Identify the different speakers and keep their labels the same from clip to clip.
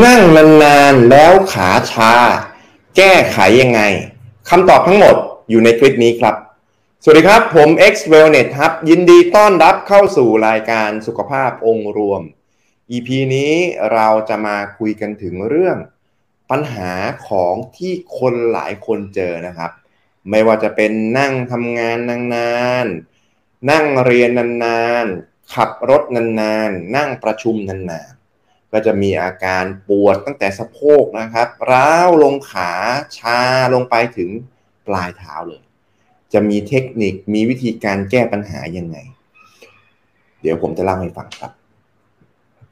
Speaker 1: นั่งนานๆแล้วขาชา แก้ไขยังไงคำตอบทั้งหมดอยู่ในคลิปนี้ครับ สวัสดีครับ ผม X Wellness ครับยินดีต้อนรับเข้าสู่รายการสุขภาพองค์รวม EP นี้เราจะมาคุยกันถึงเรื่อง ปัญหาของที่คนหลายคนเจอนะครับ ไม่ว่าจะเป็นนั่งทำงานนานๆนั่งเรียนนานๆขับรถนานๆนั่งประชุมนานๆ ก็จะมีอาการปวดตั้งแต่สะโพกนะครับ ร้าวลงขาชาลงไปถึงปลายเท้าเลย จะมีเทคนิคมีวิธีการแก้ปัญหายังไง เดี๋ยวผมจะเล่าให้ฟังครับ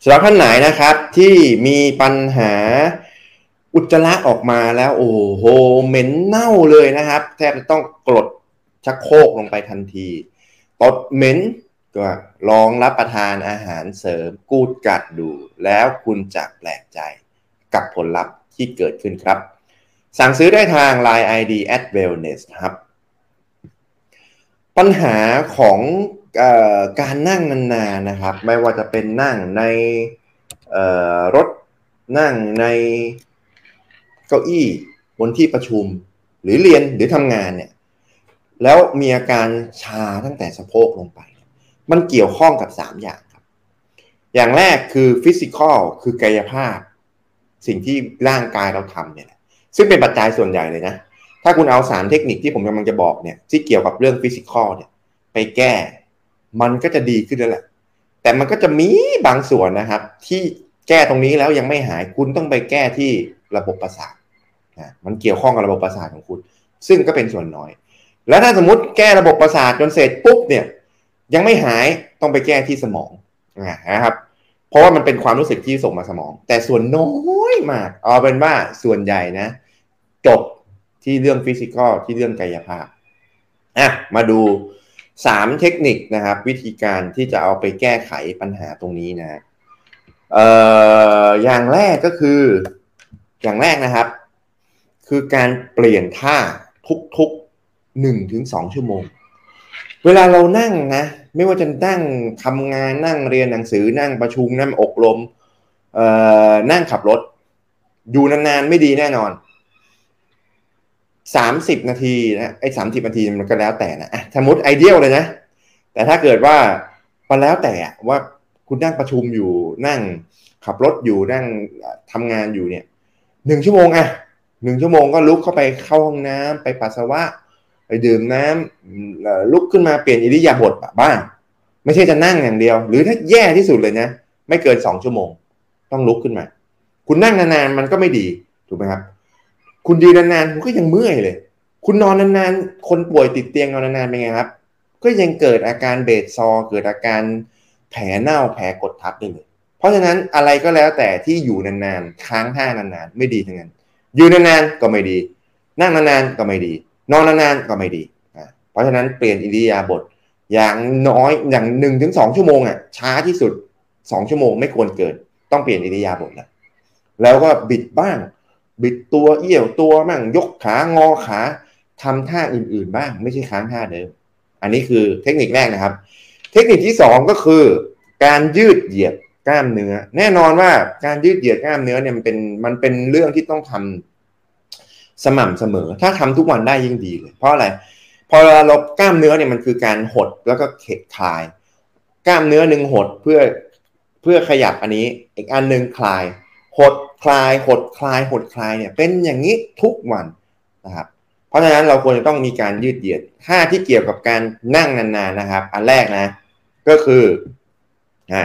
Speaker 1: สำหรับท่านไหนนะครับที่มีปัญหาอุจจาระออกมาแล้วโอ้โหเหม็นเน่าเลยนะครับ แทบจะต้องกรดชักโครกลงไปทันที ตดเหม็น ก็ลองรับประทานอาหารเสริมกูดกัดดู แล้วคุณจะแปลกใจกับผลลัพธ์ที่เกิดขึ้นครับ สั่งซื้อได้ทาง Line ID at wellness ครับ ปัญหาของออการนั่งนานๆนะครับ ไม่ว่าจะเป็นนั่งในรถนั่งในเก้าอี้บนที่ประชุมหรือเรียนหรือทำงานเนี่ย แล้วมีอาการชาตั้งแต่สะโพกลงไป มันเกี่ยวข้องกับ 3 อย่างครับ อย่างแรกคือ physical คือกายภาพ สิ่งที่ร่างกายเราทำเนี่ยซึ่งเป็นปัจจัยส่วนใหญ่เลยนะ ถ้าคุณเอาสามเทคนิคที่ผมกำลังจะบอกเนี่ยที่เกี่ยวกับเรื่อง physical เนี่ยไปแก้ มันก็จะดีขึ้นแล้วแหละ แต่มันก็จะมีบางส่วนนะครับ ที่แก้ตรงนี้แล้วยังไม่หายคุณต้องไปแก้ที่ระบบประสาทนะมันเกี่ยวข้องกับระบบประสาทของคุณ ซึ่งก็เป็นส่วนน้อย แล้วถ้าสมมติแก้ระบบประสาทจนเสร็จปุ๊บเนี่ย ยังไม่หายต้องไปแก้ที่สมองนะครับ เพราะว่ามันเป็นความรู้สึกที่ส่งมาสมอง แต่ส่วนน้อยมาก เอาเป็นว่าส่วนใหญ่นะ จบที่เรื่องฟิสิกอลที่เรื่องกายภาพอะมาดูสามเทคนิคนะครับ วิธีการที่จะเอาไปแก้ไขปัญหาตรงนี้นะเอ่ออย่างแรกก็คือ อย่างแรกนะครับ คือการเปลี่ยนท่าทุกๆหนึ่งถึงสองชั่วโมง เวลาเรานั่งนะ ไม่ว่าจะนั่งทำงานนั่งเรียนหนังสือนั่งประชุมนั่งอบรมเอ่อนั่งขับรถ อยู่นานๆไม่ดีแน่นอนสามสิบนาทีนะไอ้สามสิบนาทีมันก็แล้วแต่นะสมมติไอเดียลเลยนะ แต่ถ้าเกิดว่ามันแล้วแต่ว่าคุณนั่งประชุมอยู่นั่งขับรถอยู่นั่งทำงานอยู่เนี่ยหนึ่งชั่วโมงอะหนึ่งชั่วโมงก็ลุกเข้าไปเข้าห้องน้ำไปปัสสาวะ ไปดื่มน้ำลุกขึ้นมาเปลี่ยนอิริยาบถบ้าง ไม่ใช่จะนั่งอย่างเดียว หรือถ้าแย่ที่สุดเลยนะ ไม่เกินสองชั่วโมง ต้องลุกขึ้นมา คุณนั่งนานๆมันก็ไม่ดีถูกไหมครับ คุณยืนนานๆคุณก็ยังเมื่อยเลย คุณนอนนานๆคนป่วยติดเตียงนอนนานๆเป็นไงครับ ก็ยังเกิดอาการเบสซอ เกิดอาการแผลเน่าแผลกดทับได้เลยเพราะฉะนั้นอะไรก็แล้วแต่ที่อยู่นานๆค้างท่านานๆ ไม่ดีทั้งนั้นยืนนานๆก็ไม่ดี นั่งนานๆก็ไม่ดี นอนนานๆก็ไม่ดี เพราะฉะนั้นเปลี่ยนอิริยาบถอย่างน้อยอย่างหนึ่งถึงสองชั่วโมงอะช้าที่สุดสองชั่วโมงไม่ควรเกิน ต้องเปลี่ยนอิริยาบถแล้วแล้วก็บิดบ้าง บิดตัวเอี้ยวตัวบ้างยกขางอขาทำท่าอื่นๆบ้าง ไม่ใช่ค้างท่าเดิม อันนี้คือเทคนิคแรกนะครับ เทคนิคที่สองก็คือ การยืดเหยียดกล้ามเนื้อ แน่นอนว่าการยืดเหยียดกล้ามเนื้อเนี่ยมันเป็นมันเป็นเรื่องที่ต้องทำ สม่ำเสมอ ถ้าทำทุกวันได้ยิ่งดีเลย เพราะอะไร พอเรากล้ามเนื้อเนี่ยมันคือการหดแล้วก็เข็ดคลาย กล้ามเนื้อหนึ่งหดเพื่อเพื่อขยับอันนี้ อีกอันหนึ่งคลาย หดคลาย หดคลาย หดคลายเนี่ยเป็นอย่างนี้ทุกวันนะครับ เพราะฉะนั้นเราควรจะต้องมีการยืดเหยียดท่าที่เกี่ยวกับการนั่งนานๆนะครับ อันแรกนะ ก็คืออ่า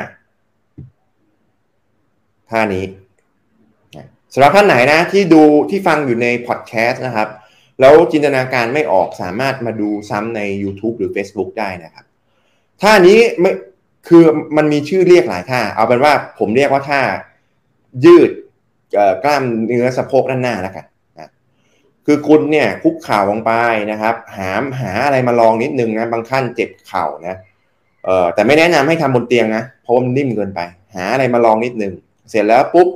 Speaker 1: ท่านี้ สำหรับท่านไหนนะที่ดูที่ฟังอยู่ในพอดแคสต์นะครับ แล้วจินตนาการไม่ออกสามารถมาดูซ้ำใน YouTube หรือ Facebook ได้นะครับท่านี้ไม่คือมันมีชื่อเรียกหลายท่า เอาเป็นว่าผมเรียกว่าท่ายืดกล้ามเนื้อสะโพกด้านหน้าแล้วกันนะคือคุณเนี่ยคุกเข่าลงไปนะครับ หามหาอะไรมาลองนิดนึงนะบางท่านเจ็บเข่านะเออแต่ไม่แนะนำให้ทำบนเตียงนะเพราะมันนิ่มเกินไป หาอะไรมาลองนิดนึง เสร็จแล้วปุ๊บ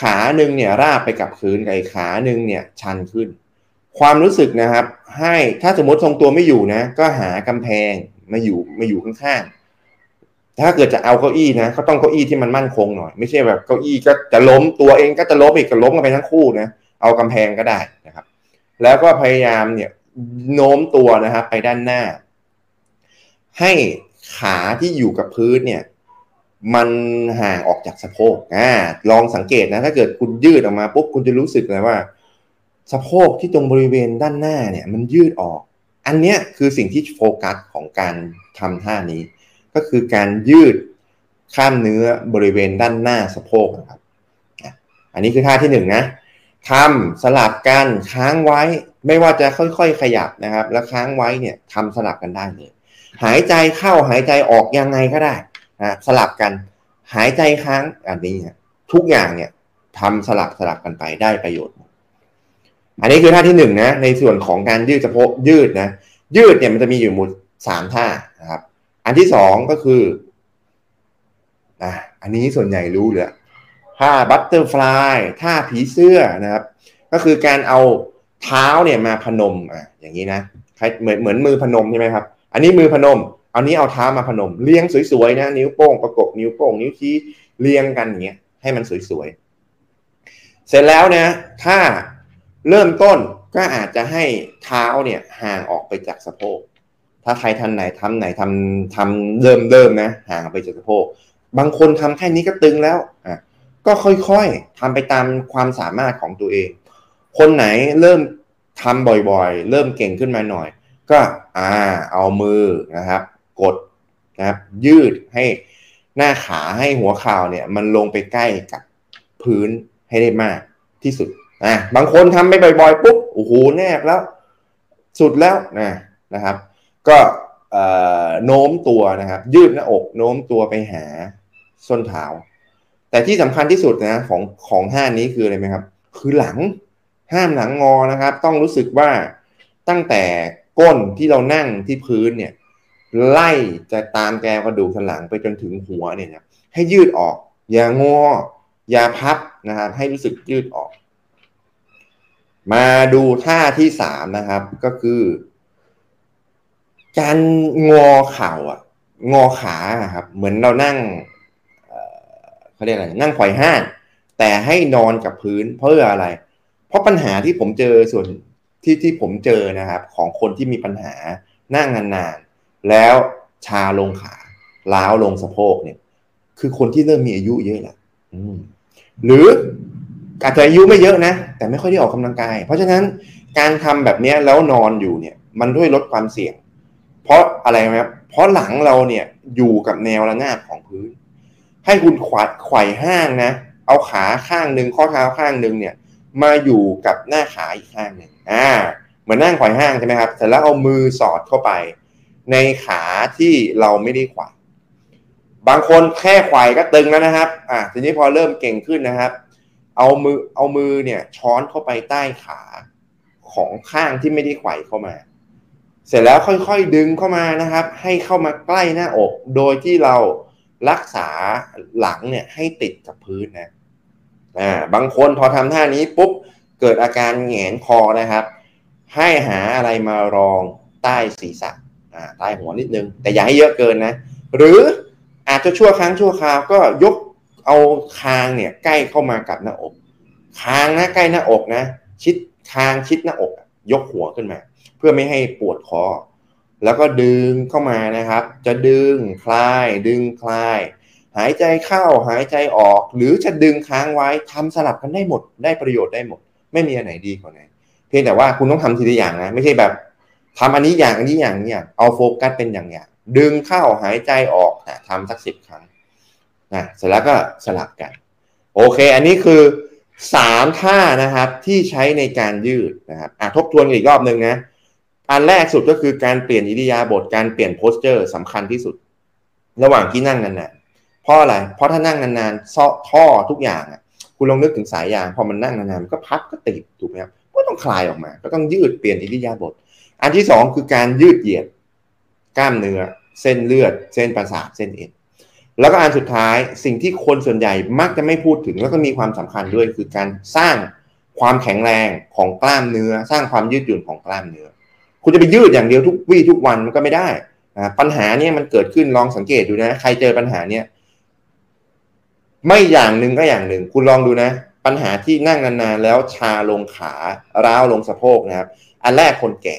Speaker 1: ขาหนึ่งเนี่ยราบไปกับพื้นกับขาหนึ่งเนี่ยชันขึ้น ความรู้สึกนะครับ ให้ถ้าสมมติทรงตัวไม่อยู่นะ ก็หากำแพงมาอยู่มาอยู่ข้างๆ ถ้าเกิดจะเอาเก้าอี้นะก็ต้องเก้าอี้ที่มันมั่นคงหน่อย ไม่ใช่แบบเก้าอี้ก็จะล้มตัวเองก็จะล้มอีกก็ล้มกันไปทั้งคู่นะเอากำแพงก็ได้นะครับ แล้วก็พยายามเนี่ยโน้มตัวนะครับไปด้านหน้า ให้ขาที่อยู่กับพื้นเนี่ย มันห่างออกจากสะโพกอ่าลองสังเกตนะ ถ้าเกิดคุณยืดออกมาปุ๊บคุณจะรู้สึกเลยว่า สะโพกที่ตรงบริเวณด้านหน้าเนี่ย มันยืดออก อันเนี้ยคือสิ่งที่โฟกัสของการทำท่านี้ ก็คือการยืดข้ามเนื้อบริเวณด้านหน้าสะโพกนะครับอันนี้คือท่าที่หนึ่งนะทำสลับกันค้างไว้ ไม่ว่าจะค่อยๆขยับนะครับ แล้วค้างไว้เนี่ยทำสลับกันได้เลยหายใจเข้าหายใจออกยังไงก็ได้ นะสลับกันหายใจค้างอันนี้ทุกอย่างเนี่ยทำสลับสลับกันไปได้ประโยชน์ อันนี้คือท่าที่หนึ่งนะ ในส่วนของการยืดสะโพกยืดนะ ยืดเนี่ยมันจะมีอยู่หมดสามท่านะครับ อันที่สองก็คืออะอันนี้ส่วนใหญ่รู้เลยท่า butterfly ท่าผีเสื้อนะครับ ก็คือการเอาเท้าเนี่ยมาพนมอะอย่างนี้นะเหมือนเหมือนมือพนมใช่ไหมครับ อันนี้มือพนม เอานี้เอาเท้ามาพนมเรียงสวยๆนะนิ้วโป้งประกบนิ้วโป้งนิ้วชี้เรียงกันอย่างเงี้ยให้มันสวยๆ เสร็จแล้วนะถ้าเริ่มต้นก็อาจจะให้เท้าเนี่ยห่างออกไปจากสะโพก ถ้าใครทันไหนทำไหนทำทำเริ่มเริ่มนะห่างไปจากสะโพก บางคนทำแค่นี้ก็ตึงแล้วอะก็ค่อยๆทำไปตามความสามารถของตัวเอง คนไหนเริ่มทำบ่อยๆ เริ่มเก่งขึ้นมาหน่อย ก็อ่าเอามือนะครับ กดนะครับยืดให้หน้าขาให้หัวเข่าเนี่ยมันลงไปใกล้กับพื้นให้ได้มากที่สุดนะบางคนทำไปบ่อยๆ ปุ๊บโอ้โหแนบแล้ว สุดแล้วนะนะครับ ก็โน้มตัวนะครับ ยืดหน้าอก โน้มตัวไปหาส้นเท้า แต่ที่สำคัญที่สุดนะของของห้านี้คืออะไรไหมครับ คือหลังห้ามหลังงอนะครับ ต้องรู้สึกว่าตั้งแต่ก้นที่เรานั่งที่พื้นเนี่ย ไล่จะตามแกกระดูกสันหลังไปจนถึงหัวเนี่ยนะให้ยืดออก อย่างอ อย่าพับนะครับ ให้รู้สึกยืดออก มาดูท่าที่สามนะครับ ก็คือ การงอเข่าอะ งอขาครับ เหมือนเรานั่งเขาเรียกอะไรนั่งไขว่ห้าง แต่ให้นอนกับพื้นเพื่ออะไร เพราะปัญหาที่ผมเจอส่วนที่ที่ผมเจอนะครับ ของคนที่มีปัญหานั่งนาน แล้วชาลงขาล้าวลงสะโพกเนี่ย คือคนที่เริ่มมีอายุเยอะแหละหรืออาจจะอายุไม่เยอะนะ แต่ไม่ค่อยได้ออกกำลังกาย เพราะฉะนั้นการทำแบบนี้แล้วนอนอยู่เนี่ย มันด้วยลดความเสี่ยง เพราะอะไรครับเพราะหลังเราเนี่ยอยู่กับแนวระนาบของพื้น ให้คุณขวัดไขว่ห้างนะ เอาขาข้างหนึ่งข้อเท้าข้างหนึ่งเนี่ย มาอยู่กับหน้าขาอีกข้างหนึ่งอ่า เหมือนนั่งไขว่ห้างใช่ไหมครับเสร็จแล้วเอามือสอดเข้าไป ในขาที่เราไม่ได้ขวายบางคนแค่ไขว่ก็ตึงแล้วนะครับ อ่าทีนี้พอเริ่มเก่งขึ้นนะครับ เอามือเอามือเนี่ยช้อนเข้าไปใต้ขาของข้างที่ไม่ได้ไขว่เข้ามา เสร็จแล้วค่อยๆดึงเข้ามานะครับ ให้เข้ามาใกล้หน้าอก โดยที่เรารักษาหลังเนี่ยให้ติดกับพื้นนะอ่าบางคนพอทำท่านี้ปุ๊บเกิดอาการแหงนคอนะครับ ให้หาอะไรมารองใต้ศีรษะ ใต้หัวนิดนึง แต่อย่าให้เยอะเกินนะ หรืออาจจะชั่วครั้งชั่วคราวก็ยกเอาคางเนี่ยใกล้เข้ามากับหน้าอก คางนะใกล้หน้าอกนะ ชิดคางชิดหน้าอก ยกหัวขึ้นมา เพื่อไม่ให้ปวดคอ แล้วก็ดึงเข้ามานะครับ จะดึงคลาย ดึงคลาย หายใจเข้าหายใจออก หรือจะดึงค้างไว้ทำสลับกันได้หมด ได้ประโยชน์ได้หมด ไม่มีอันไหนดีกว่าไหน เพียงแต่ว่าคุณต้องทำทีละอย่างนะ ไม่ใช่แบบ ทำอันนี้อย่างอันนี้อย่างนี้อย่างเอาโฟกัสเป็นอย่างอย่างดึงเข้าหายใจออกนะทำสักสิบครั้งนะเสร็จแล้วก็สลับกัน โอเค อันนี้คือสามท่านะครับที่ใช้ในการยืดนะครับอะทบทวนอีกรอบหนึ่งนะ อันแรกสุดก็คือการเปลี่ยนอิริยาบถการเปลี่ยนโพสเจอร์สำคัญที่สุด ระหว่างที่นั่งนานๆเพราะอะไร เพราะถ้านั่งนานๆซอท่อทุกอย่างอะคุณลองนึกถึงสายยาง พอมันนั่งนานๆมันก็พัดก็ติดถูกไหมครับก็ต้องคลายออกมา ก็ต้องยืดเปลี่ยนอิริยาบถ อันที่สองคือการยืดเหยียดกล้ามเนื้อ เส้นเลือด เส้นประสาทเส้นเอ็นแล้วก็อันสุดท้ายสิ่งที่คนส่วนใหญ่มักจะไม่พูดถึงแล้วก็มีความสำคัญด้วยคือการสร้างความแข็งแรงของกล้ามเนื้อ สร้างความยืดหยุ่นของกล้ามเนื้อ คุณจะไปยืดอย่างเดียวทุกวี่ทุกวันมันก็ไม่ได้ปัญหาเนี่ยมันเกิดขึ้นลองสังเกตดูนะ ใครเจอปัญหาเนี่ย ไม่อย่างหนึ่งก็อย่างหนึ่ง คุณลองดูนะ ปัญหาที่นั่งนานๆแล้วชาลงขาร้าวลงสะโพกนะครับ อันแรกคนแก่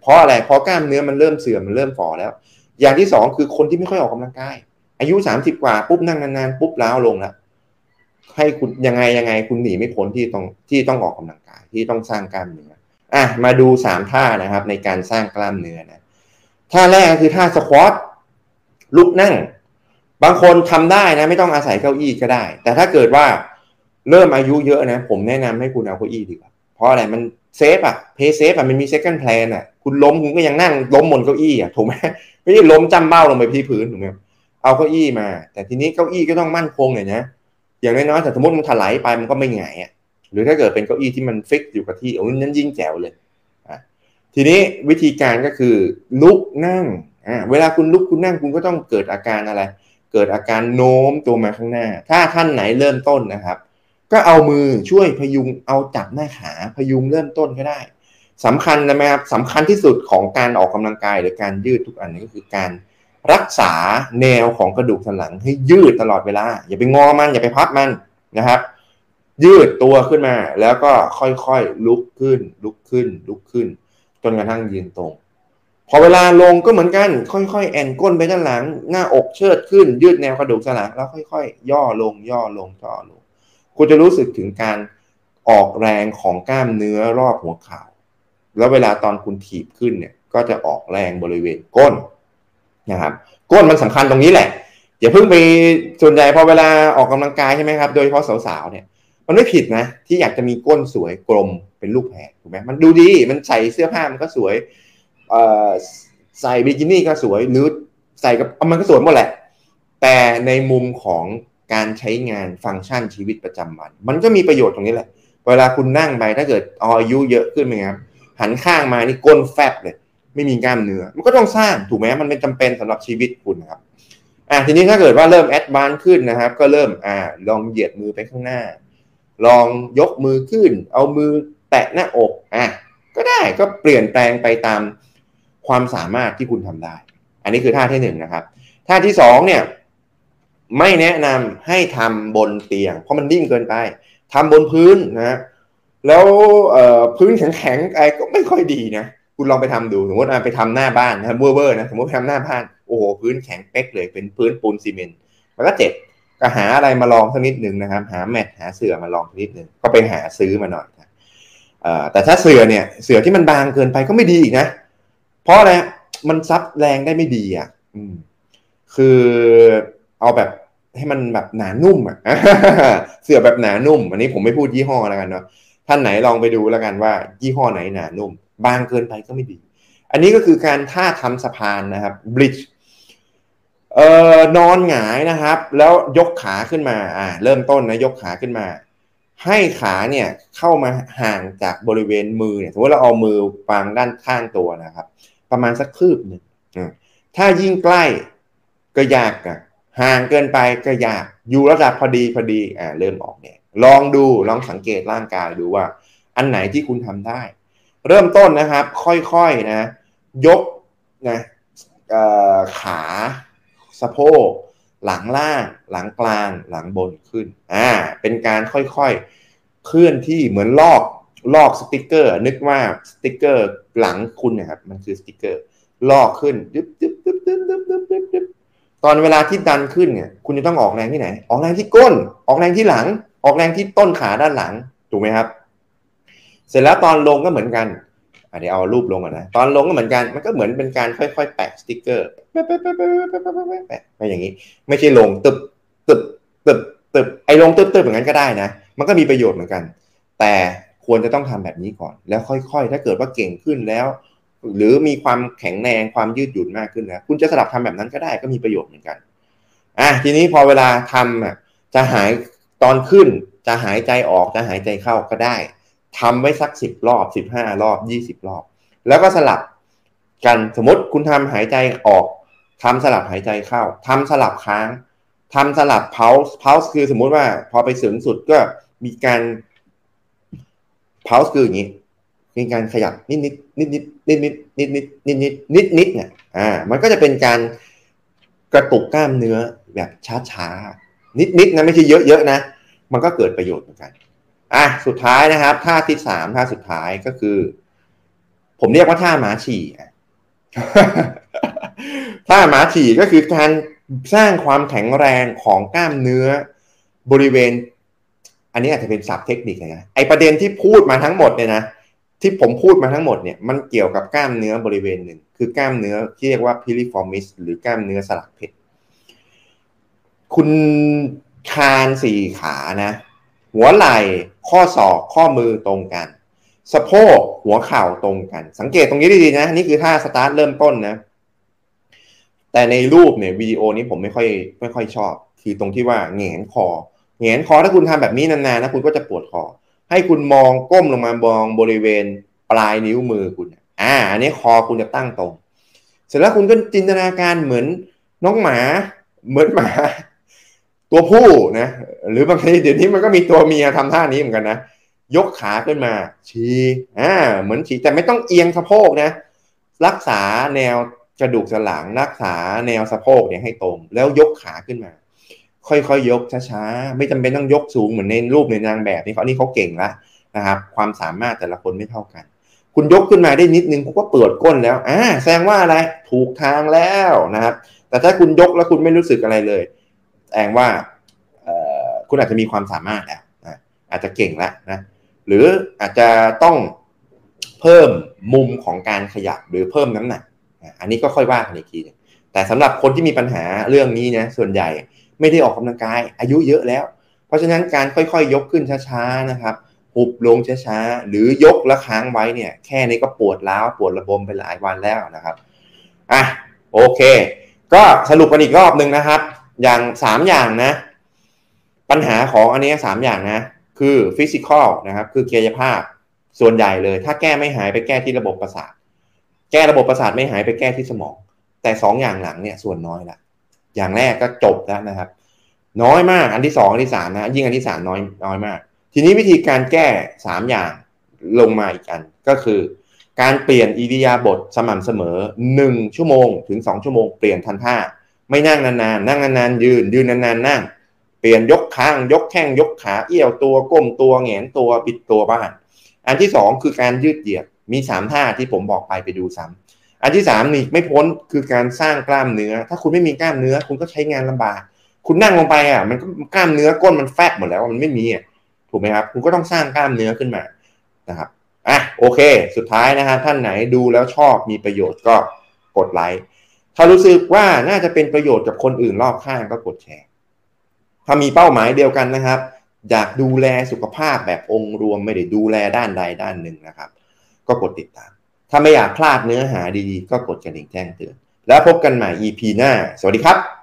Speaker 1: เพราะอะไรเพราะกล้ามเนื้อมันเริ่มเสื่อมมันเริ่มฝ่อแล้ว อย่างที่สองคือคนที่ไม่ค่อยออกกำลังกาย อายุสามสิบกว่าปุ๊บนั่งนานๆปุ๊บร้าวลงแล้วให้คุณยังไงยังไงคุณหนีไม่พ้นที่ต้องที่ต้องออกกำลังกายที่ต้องสร้างกล้ามเนื้ออะมาดูสามท่านะครับ ในการสร้างกล้ามเนื้อนะท่าแรกคือท่าสควอตลุกนั่ง บางคนทำได้นะ ไม่ต้องอาศัยเก้าอี้ก็ได้ แต่ถ้าเกิดว่าเริ่มอายุเยอะนะ ผมแนะนำให้คุณเอาเก้าอี้ดีกว่าเพราะอะไรมัน safe อะ play safe อะมันมี second plan อะคุณล้มคุณก็ยังนั่งล้มบนเก้าอี้อะถูกไหมไม่ใช่ล้มจ้ำเบ้าลงไปที่พื้นถูกไหมเอาเก้าอี้มา แต่ทีนี้เก้าอี้ก็ต้องมั่นคงหน่อยนะอย่างน้อยๆแต่สมมติมันไถลไปมันก็ไม่หงายอะหรือถ้าเกิดเป็นเก้าอี้ที่มัน fix อยู่กับที่โอ้ยนั้นยิ่งแจ๋วเลยอะทีนี้วิธีการก็คือลุกนั่งอ่าเวลาคุณลุกคุณนั่งคุณก็ต้องเกิดอาการอะไร เกิดอาการโน้มตัวมาข้างหน้า ถ้าท่านไหนเริ่มต้นนะครับ ก็เอามือช่วยพยุงเอาจับหน้าขาพยุงเริ่มต้นก็ได้สำคัญนะครับสำคัญที่สุดของการออกกำลังกายหรือการยืดทุกอันนี้ก็คือการรักษาแนวของกระดูกสันหลังให้ยืดตลอดเวลา อย่าไปงอมัน อย่าไปพับมันนะครับ ยืดตัวขึ้นมา แล้วก็ค่อยๆลุกขึ้น ลุกขึ้น ลุกขึ้น จนกระทั่งยืนตรง พอเวลาลงก็เหมือนกัน ค่อยๆ แอนก้นไปด้านหลัง หน้าอกเชิดขึ้น ยืดแนวกระดูกสันหลังแล้วค่อยๆ ย่อลงย่อลงย่อลง คุณจะรู้สึกถึงการออกแรงของกล้ามเนื้อรอบหัวเข่า แล้วเวลาตอนคุณถีบขึ้นเนี่ย ก็จะออกแรงบริเวณก้นนะครับ ก้นมันสำคัญตรงนี้แหละ อย่าเพิ่งไปส่วนใหญ่พอเวลาออกกำลังกายใช่ไหมครับ โดยเฉพาะสาวๆเนี่ย มันไม่ผิดนะ ที่อยากจะมีก้นสวยกลมเป็นลูกแพร์ถูกไหมมันดูดี มันใส่เสื้อผ้ามันก็สวยใส่บิกินี่ก็สวยหรือใส่กับมันก็สวยหมดแหละ แต่ในมุมของ การใช้งานฟังก์ชันชีวิตประจำวัน มันก็มีประโยชน์ตรงนี้แหละ เวลาคุณนั่งไปถ้าเกิดอายุเยอะขึ้นไหมครับหันข้างมานี่ก้นแฟบเลย ไม่มีกล้ามเนื้อ มันก็ต้องสร้างถูกไหมมันเป็นจำเป็นสำหรับชีวิตคุณครับอ่าทีนี้ถ้าเกิดว่าเริ่ม advance ขึ้นนะครับ ก็เริ่มอ่าลองเหยียดมือไปข้างหน้า ลองยกมือขึ้น เอามือแตะหน้าอกอะก็ได้ก็เปลี่ยนแปลงไปตามความสามารถที่คุณทำได้ อันนี้คือท่าที่หนึ่งนะครับ ท่าที่สองเนี่ย ไม่แนะนำให้ทำบนเตียง เพราะมันนิ่มเกินไปทำบนพื้นนะแล้วพื้นแข็งๆไอ้ก็ไม่ค่อยดีนะคุณลองไปทำดูสมมติไปทำหน้าบ้านนะเวอร์เวอร์นะสมมติไปทำหน้าบ้านโอ้โหพื้นแข็งเป๊กเลยเป็นพื้นปูนซีเมนต์มันก็เจ็บก็หาอะไรมาลองสักนิดหนึ่งนะครับ หาแมทหาเสื่อมาลองสักนิดหนึ่งก็ไปหาซื้อมาหน่อยนะแต่ถ้าเสื่อเนี่ยเสื่อที่มันบางเกินไปก็ไม่ดีอีกนะ เพราะอะไรมันซับแรงได้ไม่ดีอะคือ เอาแบบให้มันแบบหนานุ่มอะเสื่อแบบหนานุ่ม อันนี้ผมไม่พูดยี่ห้อแล้วกันเนาะท่านไหนลองไปดูแล้วกันว่า ยี่ห้อไหนหนานุ่ม บางเกินไปก็ไม่ดี อันนี้ก็คือการท่าทำสะพานนะครับ bridge เอ่อนอนหงายนะครับ แล้วยกขาขึ้นมาอ่าเริ่มต้นนะยกขาขึ้นมา ให้ขาเนี่ยเข้ามาห่างจากบริเวณมือเนี่ยสมมติเราเอามือวางด้านข้างตัวนะครับ ประมาณสักคืบหนึ่งถ้ายิ่งใกล้ก็ยากอะ ห่างเกินไปก็ยากอยู่ระดับพอดีพอดีอ่าเริ่มออกเนี่ยลองดูลองสังเกตร่างกายดูว่า อันไหนที่คุณทำได้ เริ่มต้นนะครับ ค่อยๆนะ ยกนะขาสะโพกหลังล่าง หลังกลาง หลังบนขึ้นอ่าเป็นการค่อยๆเคลื่อนที่เหมือนลอกลอกสติกเกอร์ นึกว่าสติกเกอร์หลังคุณนะครับมันคือสติกเกอร์ลอกขึ้นดึ๊บดึ๊บดึ๊บดึ๊บดึ๊บดึ๊บดึ๊บ ตอนเวลาที่ดันขึ้นเนี่ยคุณจะต้องออกแรงที่ไหน ออกแรงที่ก้น ออกแรงที่หลัง ออกแรงที่ต้นขาด้านหลังถูกไหมครับ เสร็จแล้วตอนลงก็เหมือนกันเดี๋ยวเอารูปลงก่อนะตอนลงก็เหมือนกันมันก็เหมือนเป็นการค่อยๆ แปะสติกเกอร์แปะแปะแปะแปะแปะอย่างนี้ ไม่ใช่ลงตึบตึบตึบตึบไอ้ลงตึบตึบอย่างนั้นก็ได้นะ มันก็มีประโยชน์เหมือนกัน แต่ควรจะต้องทำแบบนี้ก่อน แล้วค่อยๆ ถ้าเกิดว่าเก่งขึ้นแล้ว หรือมีความแข็งแรงความยืดหยุ่นมากขึ้นแล้วคุณจะสลับทำแบบนั้นก็ได้ก็มีประโยชน์เหมือนกันอะทีนี้พอเวลาทำอะจะหายตอนขึ้นจะหายใจออกจะหายใจเข้าก็ได้ทำไว้สักสิบรอบสิบห้ารอบยี่สิบรอบ แล้วก็สลับกันสมมติคุณทำหายใจออกทำสลับหายใจเข้าทำสลับค้างทำสลับ pulse pulse คือสมมุติว่าพอไปสูงสุดก็มีการ pulse คืออย่างนี้ มีการขยับนิดนิดนิดนิด นิดนิดนิดนิดนิดนิดนิดนิดเนี่ยอ่ามันก็จะเป็นการกระตุกกล้ามเนื้อแบบช้าๆ นิดนิดนะไม่ใช่เยอะๆนะ มันก็เกิดประโยชน์เหมือนกันอะสุดท้ายนะครับท่าที่สามท่าสุดท้ายก็คือ ผมเรียกว่าท่าหมาฉี่ท่าหมาฉี่ก็คือการสร้างความแข็งแรงของกล้ามเนื้อบริเวณ อันนี้อาจจะเป็นศัพท์เทคนิคนะไอประเด็นที่พูดมาทั้งหมดเนี่ยนะ ที่ผมพูดมาทั้งหมดเนี่ยมันเกี่ยวกับกล้ามเนื้อบริเวณหนึ่ง คือกล้ามเนื้อที่เรียกว่า piriformis หรือกล้ามเนื้อสลักเพชรคุณคานสี่ขานะ หัวไหล่ข้อศอกข้อมือตรงกัน สะโพกหัวเข่าตรงกัน สังเกตตรงนี้ดีๆนะ นี่คือท่าสตาร์ทเริ่มต้นนะ แต่ในรูปเนี่ยวิดีโอนี้ผมไม่ค่อยไม่ค่อยชอบ คือตรงที่ว่าแงนคอแงนคอถ้าคุณทำแบบนี้นานๆนะคุณก็จะปวดคอ ให้คุณมองก้มลงมามองบริเวณปลายนิ้วมือคุณ อ่า อันนี้คอคุณจะตั้งตรง เสร็จแล้วคุณก็จินตนาการเหมือนน้องหมา เหมือนหมา ตัวผู้นะ หรือบางทีเดี๋ยวนี้มันก็มีตัวเมียทำท่านี้เหมือนกันนะ ยกขาขึ้นมาชี้อ่า เหมือนชี้แต่ไม่ต้องเอียงสะโพกนะ รักษาแนวกระดูกสันหลังรักษาแนวสะโพกเนี่ยให้ตรง แล้วยกขาขึ้นมา ค่อยๆยยกช้าๆไม่จำเป็นต้องยกสูงเหมือนในรูปในนางแบบนี่เขานี่เขาเก่งแล้วนะครับความสามารถแต่ละคนไม่เท่ากัน คุณยกขึ้นมาได้นิดนึงคุณก็เปิดก้นแล้วอ่าแสดงว่าอะไรถูกทางแล้วนะครับ แต่ถ้าคุณยกแล้วคุณไม่รู้สึกอะไรเลยแสดงว่าคุณอาจจะมีความสามารถแล้วนะอาจจะเก่งแล้วนะหรืออาจจะต้องเพิ่มมุมของการขยับหรือเพิ่มน้ำหนักอันนี้ก็ค่อยว่ากันอีกทีแต่สำหรับคนที่มีปัญหาเรื่องนี้นะส่วนใหญ่ ไม่ได้ออกกำลังกาย อายุเยอะแล้ว เพราะฉะนั้นการค่อยๆยกขึ้นช้าๆนะครับหุบลงช้าๆหรือยกแล้วค้างไว้เนี่ย แค่นี้ก็ปวดล้าวปวดระบมไปหลายวันแล้วนะครับอะโอเค ก็สรุปกันอีกรอบหนึ่งนะครับ อย่างสามอย่างนะ ปัญหาของอันนี้สามอย่างนะ คือฟิสิกอลนะครับ คือกียภาพส่วนใหญ่เลย ถ้าแก้ไม่หายไปแก้ที่ระบบประสาท แก้ระบบประสาทไม่หายไปแก้ที่สมอง แต่สองอย่างหลังเนี่ยส่วนน้อยละ อย่างแรกก็จบแล้วนะครับ น้อยมากอันที่สองอันที่สามนะยิ่งอันที่สามน้อยน้อยมาก ทีนี้วิธีการแก้สามอย่างลงมาอีกอันก็คือ การเปลี่ยนอิริยาบถสม่ำเสมอหนึ่งชั่วโมง ถึงสองชั่วโมงเปลี่ยนทันท่าไม่นั่งนานๆนั่งนานๆยืน ยืนนานๆนั่ง เปลี่ยนยกข้าง ยกแข้งยกขาเอี้ยวตัวก้มตัวแงนตัวปิดตัวบ้างอันที่สองคือการยืดเหยียดมีสามท่าที่ผมบอกไปไปดูซ้ำ อันที่สามนี่ไม่พ้นคือการสร้างกล้ามเนื้อ ถ้าคุณไม่มีกล้ามเนื้อ คุณก็ใช้งานลำบาก คุณนั่งลงไปอะ มันก็กล้ามเนื้อก้นมันแฟบหมดแล้วมันไม่มีอะถูกไหมครับ คุณก็ต้องสร้างกล้ามเนื้อขึ้นมานะครับอะโอเค สุดท้ายนะฮะท่านไหนดูแล้วชอบมีประโยชน์ก็กดไลค์ถ้ารู้สึกว่าน่าจะเป็นประโยชน์กับคนอื่นรอบข้างก็กดแชร์ ถ้ามีเป้าหมายเดียวกันนะครับ อยากดูแลสุขภาพแบบองค์รวมไม่ได้ดูแลด้านใดด้านหนึ่งนะครับ ก็กดติดตาม ถ้าไม่อยากพลาดเนื้อหาดีๆ ก็กดกระดิ่งแจ้งเตือน แล้วพบกันใหม่ EP หน้า สวัสดีครับ